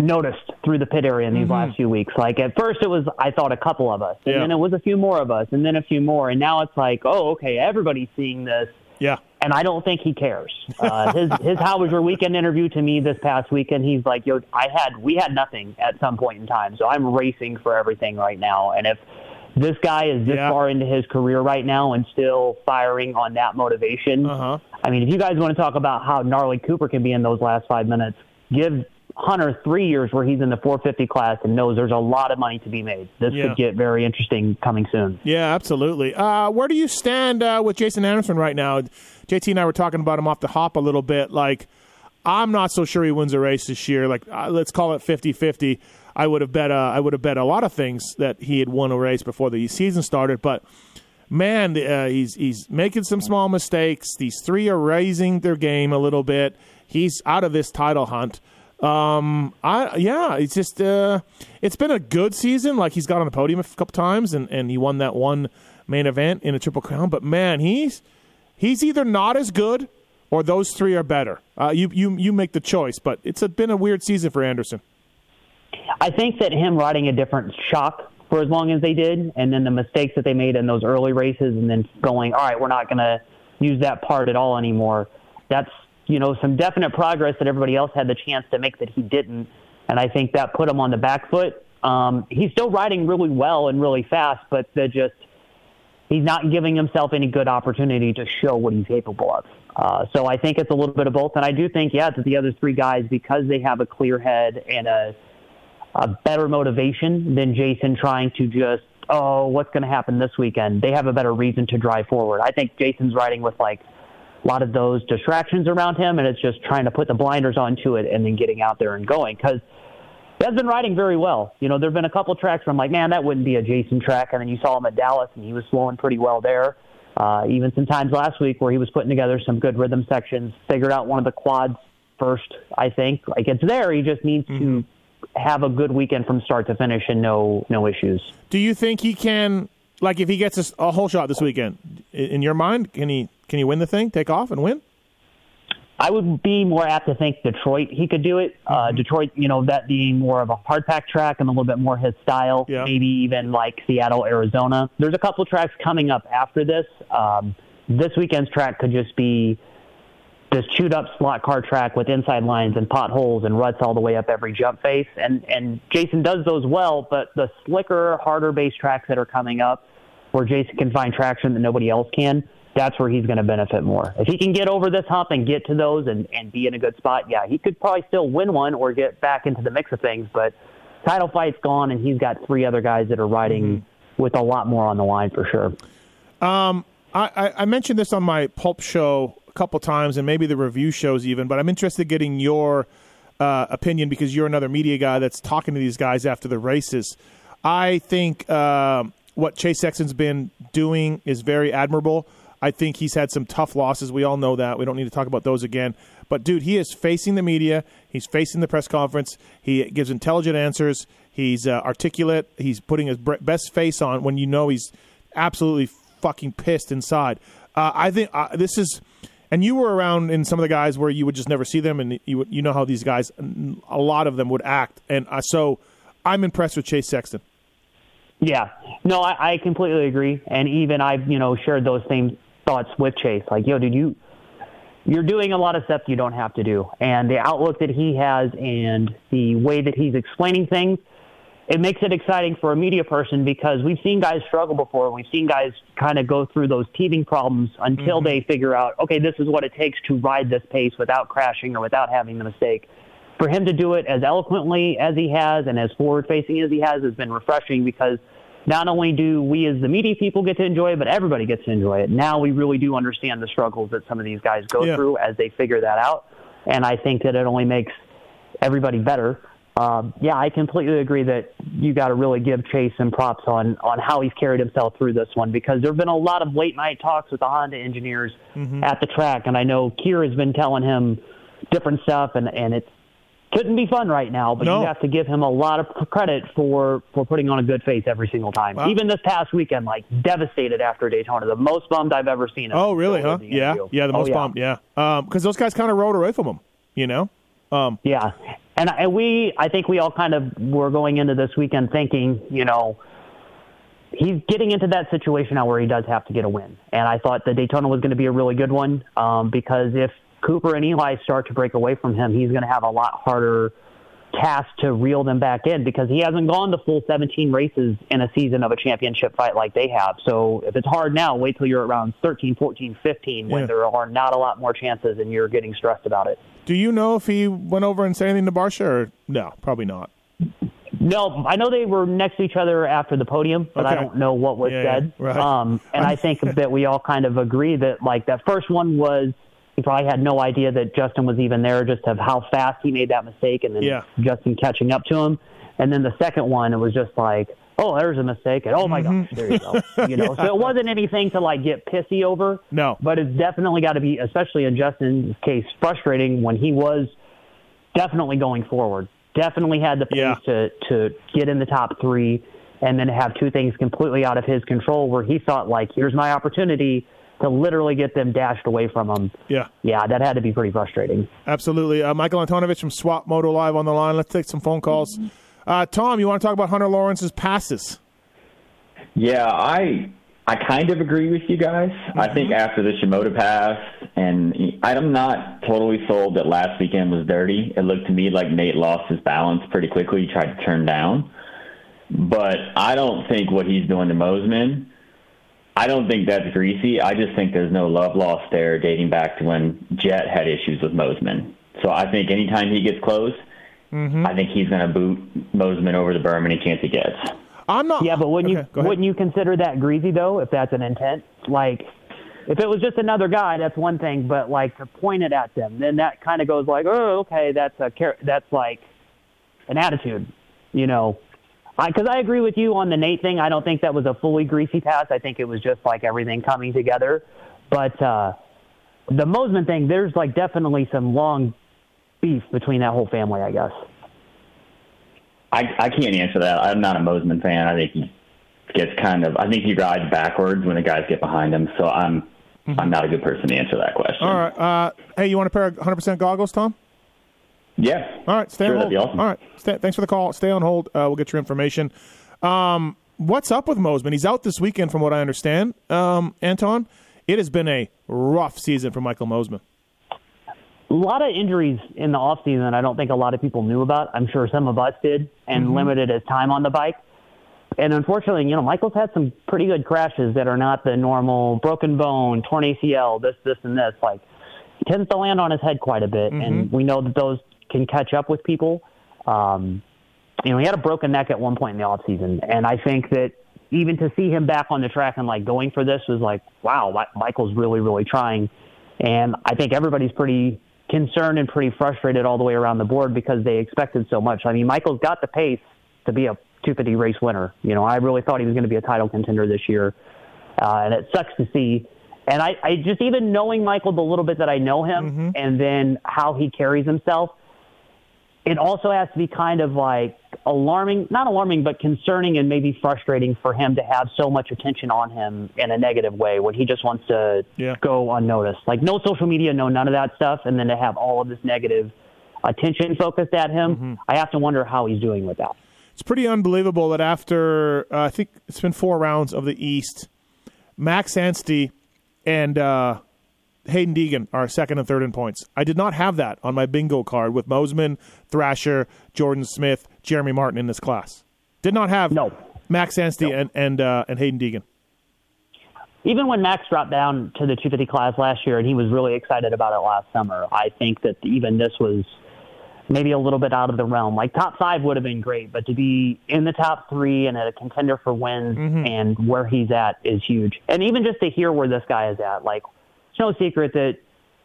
noticed through the pit area in these last few weeks. Like at first it was I thought a couple of us, and Yeah. then it was a few more of us, and then a few more, and now it's like, oh, okay, everybody's seeing this. Yeah. and I don't think he cares. Uh, his his how was your weekend interview to me this past weekend? He's like, yo, I had we had nothing at some point in time, so I'm racing for everything right now. And if this guy is this far into his career right now and still firing on that motivation, Uh-huh. I mean, if you guys want to talk about how gnarly Cooper can be in those last five minutes, give Hunter three years where he's in the 450 class and knows there's a lot of money to be made. This Yeah. could get very interesting coming soon. Yeah, absolutely. Uh, where do you stand uh, with Jason Anderson right now? JT and I were talking about him off the hop a little bit. Like, I'm not so sure he wins a race this year. Like, uh, let's call it 50-50. I would have bet. Uh, I would have bet a lot of things that he had won a race before the season started. But man, uh, he's he's making some small mistakes. These three are raising their game a little bit. He's out of this title hunt. Um, I yeah, it's just uh, it's been a good season. Like he's got on the podium a couple times, and, and he won that one main event in a triple crown. But man, he's he's either not as good or those three are better. Uh, you you you make the choice. But it's a, been a weird season for Anderson. I think that him riding a different shock for as long as they did, and then the mistakes that they made in those early races, and then going, all right, we're not going to use that part at all anymore. That's you know some definite progress that everybody else had the chance to make that he didn't, and I think that put him on the back foot. Um, he's still riding really well and really fast, but they're just he's not giving himself any good opportunity to show what he's capable of. Uh, so I think it's a little bit of both, and I do think, yeah, that the other three guys, because they have a clear head and a a better motivation than Jason trying to just, oh, what's going to happen this weekend? They have a better reason to drive forward. I think Jason's riding with like a lot of those distractions around him, and it's just trying to put the blinders onto it and then getting out there and going because. He has been riding very well. You know, there have been a couple tracks where I'm like, man, that wouldn't be a Jason track. And then you saw him at Dallas, and he was flowing pretty well there. Uh, even some times last week where he was putting together some good rhythm sections, figured out one of the quads first, I think. Like it's there. He just needs to have a good weekend from start to finish and no no issues. Do you think he can? Like, if he gets a whole shot this weekend, in your mind, can he can he win the thing, take off, and win? I would be more apt to think Detroit he could do it. Uh, Detroit, you know, that being more of a hard pack track and a little bit more his style. Maybe even like Seattle, Arizona. There's a couple tracks coming up after this. Um, this weekend's track could just be this chewed up slot car track with inside lines and potholes and ruts all the way up every jump face. And and Jason does those well, but the slicker, harder base tracks that are coming up, where Jason can find traction that nobody else can, that's where he's going to benefit more. If he can get over this hump and get to those and, and be in a good spot, yeah, he could probably still win one or get back into the mix of things. But title fight's gone, and he's got three other guys that are riding with a lot more on the line for sure. Um, I, I mentioned this on my pulp show a couple times, and maybe the review shows even. But I'm interested in getting your uh, opinion because you're another media guy that's talking to these guys after the races. I think um what Chase Sexton's been doing is very admirable. I think he's had some tough losses. We all know that. We don't need to talk about those again. But dude, he is facing the media. He's facing the press conference. He gives intelligent answers. He's uh, articulate. He's putting his best face on when you know he's absolutely fucking pissed inside. Uh, I think uh, this is, and you were around in some of the guys where you would just never see them, and you you know how these guys, a lot of them would act, and uh, so I'm impressed with Chase Sexton. Yeah, no, I, I completely agree, and even I've you know shared those same thoughts with Chase. Like, yo, did you? You're doing a lot of stuff you don't have to do, and the outlook that he has, and the way that he's explaining things, it makes it exciting for a media person because we've seen guys struggle before. We've seen guys kind of go through those teething problems until mm-hmm. they figure out, okay, this is what it takes to ride this pace without crashing or without having the mistake. For him to do it as eloquently as he has and as forward facing as he has has been refreshing because not only do we as the media people get to enjoy it, but everybody gets to enjoy it. Now we really do understand the struggles that some of these guys go Yeah. through as they figure that out. And I think that it only makes everybody better. Um, yeah, I completely agree that you got to really give Chase some props on on how he's carried himself through this one because there have been a lot of late night talks with the Honda engineers Mm-hmm. at the track, and I know Kier has been telling him different stuff, and and it couldn't be fun right now. But No. you have to give him a lot of credit for for putting on a good face every single time. Wow. Even this past weekend, like devastated after Daytona, the most bummed I've ever seen him. Oh, really? Huh? Yeah, interview. yeah. The Oh, most bummed. Yeah, because those guys kind of rode away from him. You know. Um, Yeah, and and we, I think we all kind of were going into this weekend thinking, you know, he's getting into that situation now where he does have to get a win. And I thought the Daytona was going to be a really good one um, because if Cooper and Eli start to break away from him, he's going to have a lot harder task to reel them back in because he hasn't gone the full 17 races in a season of a championship fight like they have. So if it's hard now, wait till you're around 13, 14, 15 when Yeah. there are not a lot more chances and you're getting stressed about it. Do you know if he went over and said anything to Barcia or no? Probably not. No, I know they were next to each other after the podium, but I don't know what was yeah, said. right. Um, and I think that we all kind of agree that like that first one was he probably had no idea that Justin was even there, just of how fast he made that mistake, and then Yeah. Justin catching up to him. And then the second one, it was just like, oh, there's a mistake, and oh my gosh, there you go. You know, so it wasn't anything to like get pissy over. No. but it's definitely got to be, especially in Justin's case, frustrating when he was definitely going forward. Definitely had the pace Yeah. to to get in the top three, and then have two things completely out of his control. Where he thought like, here's my opportunity to literally get them dashed away from him. Yeah. Yeah, that had to be pretty frustrating. Absolutely. Uh, Michael Antonovich from Swap Moto Live on the line. Let's take some phone calls. Uh, Tom, you want to talk about Hunter Lawrence's passes? Yeah, I I kind of agree with you guys. I think after the Shimoda pass, and I'm not totally sold that last weekend was dirty. It looked to me like Nate lost his balance pretty quickly. He tried to turn down, but I don't think what he's doing to Mosman. I don't think that's greasy. I just think there's no love lost there, dating back to when Jett had issues with Mosman. So I think anytime he gets close, Mm-hmm. I think he's going to boot Mosman over the berm any chance he gets. I'm not. Yeah, but wouldn't Okay, you wouldn't you consider that greasy though? If that's an intent, like if it was just another guy, that's one thing. But like to point it at them, then that kind of goes like, oh, okay, that's a char- that's like an attitude, you know. Because I, agree with you on the Nate thing. I don't think that was a fully greasy pass. I think it was just like everything coming together. But uh, the Mosman thing, there's like definitely some long beef between that whole family, I guess. I, I can't answer that. I'm not a Mosman fan. I think he gets kind of. I think he rides backwards when the guys get behind him. So I'm I'm not a good person to answer that question. All right. Uh, hey, you want a pair of 100% goggles, Tom? Yeah. All right. Stay Sure, on hold. that'd be awesome. All right. Stay, thanks for the call. Stay on hold. Uh, we'll get your information. Um, what's up with Mosman? He's out this weekend, from what I understand. Um, Anton, it has been a rough season for Michael Mosman. A lot of injuries in the off season that I don't think a lot of people knew about. I'm sure some of us did, and Mhm. limited his time on the bike. And unfortunately, you know, Michael's had some pretty good crashes that are not the normal broken bone, torn ACL, this, this, and this. Like, he tends to land on his head quite a bit, and Mhm. we know that those can catch up with people. Um, you know, he had a broken neck at one point in the off season, and I think that even to see him back on the track and like going for this was like, wow, Michael's really, really trying. And I think everybody's pretty concerned and pretty frustrated all the way around the board because they expected so much. I mean, Michael's got the pace to be a 250 race winner. You know, I really thought he was going to be a title contender this year, uh, and it sucks to see. And I, I just even knowing Michael the little bit that I know him, and then how he carries himself, it also has to be kind of like alarming, not alarming, but concerning and maybe frustrating for him to have so much attention on him in a negative way when he just wants to Yeah. go unnoticed. Like no social media, no none of that stuff, and then to have all of this negative attention focused at him, I have to wonder how he's doing with that. It's pretty unbelievable that after uh, I think it's been four rounds of the East, Max Anstie and uh, Haiden Deegan are second and third in points. I did not have that on my bingo card with Mosman, Thrasher, Jordan Smith, Jeremy Martin in this class. Did not have no. Max Anstie and and uh, and Haiden Deegan. even when Max dropped down to the 250 class last year and he was really excited about it last summer, I think that even this was maybe a little bit out of the realm. Like top five would have been great, but to be in the top three and at a contender for wins and where he's at is huge. And even just to hear where this guy is at, like no secret that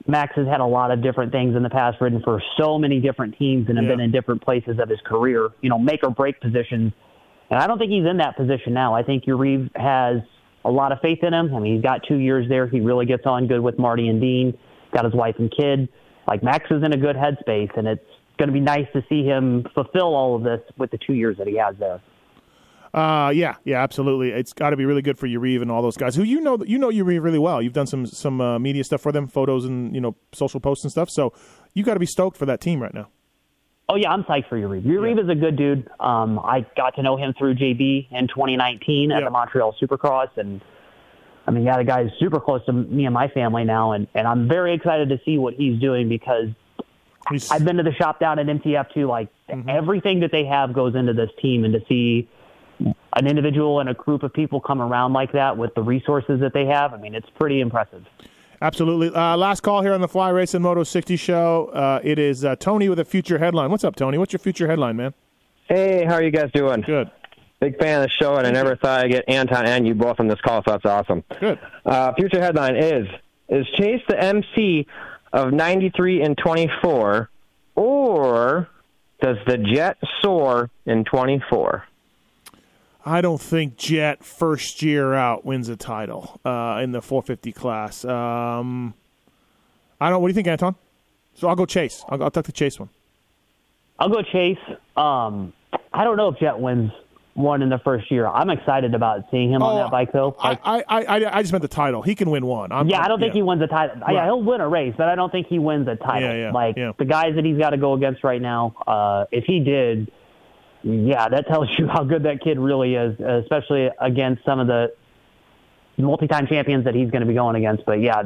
Max has had a lot of different things in the past, ridden for so many different teams and have Yeah. been in different places of his career, you know, make or break positions. And I don't think he's in that position now. I think Uribe has a lot of faith in him. I mean, he's got two years there. He really gets on good with Marty and Dean. Got his wife and kid. Like Max is in a good headspace, and it's going to be nice to see him fulfill all of this with the two years that he has there. Uh, yeah, yeah, absolutely. It's got to be really good for Uribe and all those guys who you know you know Uribe really well. You've done some some uh, media stuff for them, photos and you know social posts and stuff. So you got to be stoked for that team right now. Oh yeah, I'm psyched for Uribe. Uribe is a good dude. Um, I got to know him through JB in 2019 at the Montreal Supercross, and I mean, yeah, the guy's super close to me and my family now, and and I'm very excited to see what he's doing because I've been to the shop down at MTF too. Like everything that they have goes into this team, and to see an individual and a group of people come around like that with the resources that they have, I mean, it's pretty impressive. Absolutely. Uh, last call here on the Fly Racing Moto 60 show. Uh, it is uh, Tony with a future headline. What's up, Tony? What's your future headline, man? Hey, how are you guys doing? Good. Big fan of the show, and I never thought I'd get Anton and you both on this call, so that's awesome. Good. Uh, future headline is Is Chase the MC of 93 and 24, or does the Jet soar in 24? I don't think Jett first year out wins a title uh, in the 450 class. Um, I don't. What do you think, Anton? So I'll go Chase. I'll, I'll take the Chase one. I'll go Chase. Um, I don't know if Jett wins one in the first year. I'm excited about seeing him on that bike, though. Like, I, I, I, I just meant the title. He can win one. I'm, yeah, I'm- don't think he wins a title. Right. Yeah, he'll win a race, but I don't think he wins a title. Yeah, yeah, like yeah. the guys that he's got to go against right now. Uh, if he did, yeah, that tells you how good that kid really is, especially against some of the multi-time champions that he's going to be going against. But yeah,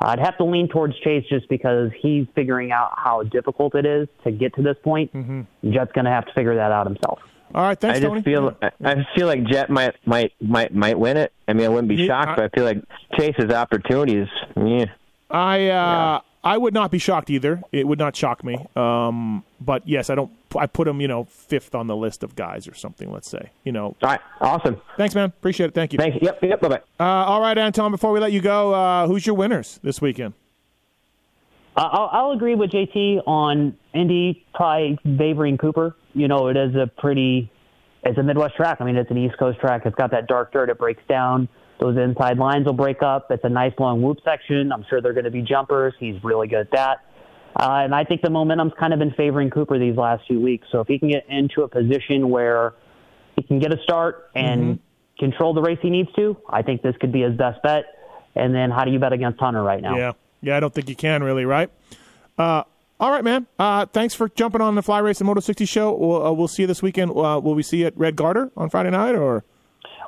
I'd have to lean towards Chase just because he's figuring out how difficult it is to get to this point. Mm-hmm. Jett's going to have to figure that out himself. All right, thanks, I just feel I- I just feel like Jett might might might might win it. I mean, I wouldn't be Yeah, shocked, I- but I feel like Chase's opportunities. Yeah. I uh, I would not be shocked either. It would not shock me. Um, but yes, I don't. I put him, you know, fifth on the list of guys or something. Let's say, you know. All right, awesome. Thanks, man. Appreciate it. Thank you. Thank you. Yep, yep. Bye bye. Uh, all right, Anton. Before we let you go, uh, who's your winners this weekend? Uh, I'll, I'll agree with JT on Indy, probably favoring Cooper. You know, it is a pretty, it's a Midwest track. I mean, it's an East Coast track. It's got that dark dirt. It breaks down. Those inside lines will break up. It's a nice long whoop section. I'm sure they're going to be jumpers. He's really good at that. Uh, and I think the momentum's kind of been favoring Cooper these last few weeks. So if he can get into a position where he can get a start and control the race he needs to, I think this could be his best bet. And then how do you bet against Hunter right now? Yeah, yeah. I don't think you can really, right? Uh, all right, man. Uh, thanks for jumping on the Fly Racing Moto 60 show. We'll, uh, we'll see you this weekend. Uh, will we see you at Red Garter on Friday night or?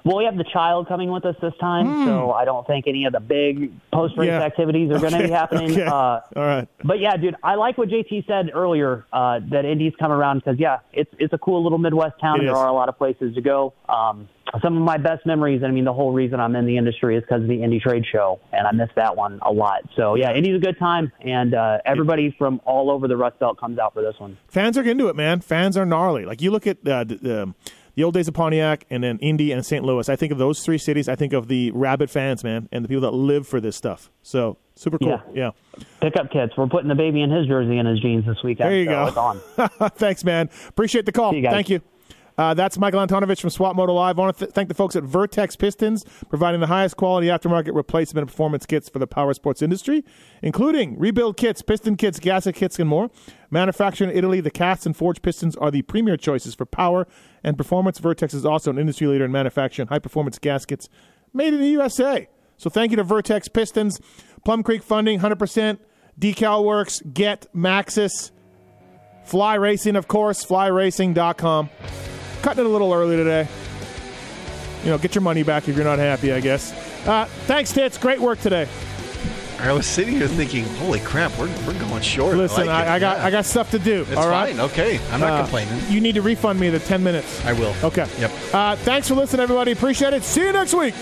Well, we have the child coming with us this time, so I don't think any of the big post race Hmm. Yeah. activities are going to be happening. okay. Uh, All right. but yeah, dude, I like what JT said earlier uh, that Indy's come around because yeah, it's it's a cool little Midwest town. It there is. are a lot of places to go. Um, some of my best memories, and I mean the whole reason I'm in the industry is because of the Indy Trade Show, and I miss that one a lot. So yeah, Indy's a good time, and uh, everybody from all over the Rust Belt comes out for this one. Fans are into it, man. Fans are gnarly. Like you look at uh, the, the the old days of Pontiac and then Indy and St. Louis. I think of those three cities. I think of the rabid fans, man, and the people that live for this stuff. So super cool. Yeah. Pickup kits. We're putting the baby in his jersey and his jeans this weekend. There you so go. It's on. Thanks, man. Appreciate the call. You. Thank you. Uh, that's Michael Antonovich from Swap Moto Live. I want to th- thank the folks at Vertex Pistons, providing the highest quality aftermarket replacement and performance kits for the power sports industry, including rebuild kits, piston kits, gasket kits, and more. Manufactured in Italy, the cast and forged pistons are the premier choices for power and performance. Vertex is also an industry leader in manufacturing high performance gaskets made in the USA. So thank you to Vertex Pistons, Plum Creek Funding, 100%, Decal Works, Get, Maxxis, Fly Racing, of course, flyracing.com. Cutting it a little early today. You know, get your money back if you're not happy, I guess. Uh, thanks, Tits. Great work today. I was sitting here thinking, holy crap, we're, we're going short. Listen, like. I, I got Yeah. I got stuff to do. It's all right? fine. Okay. I'm not Uh, complaining. You need to refund me the 10 minutes. I will. Okay. Yep. Uh, thanks for listening, everybody. Appreciate it. See you next week.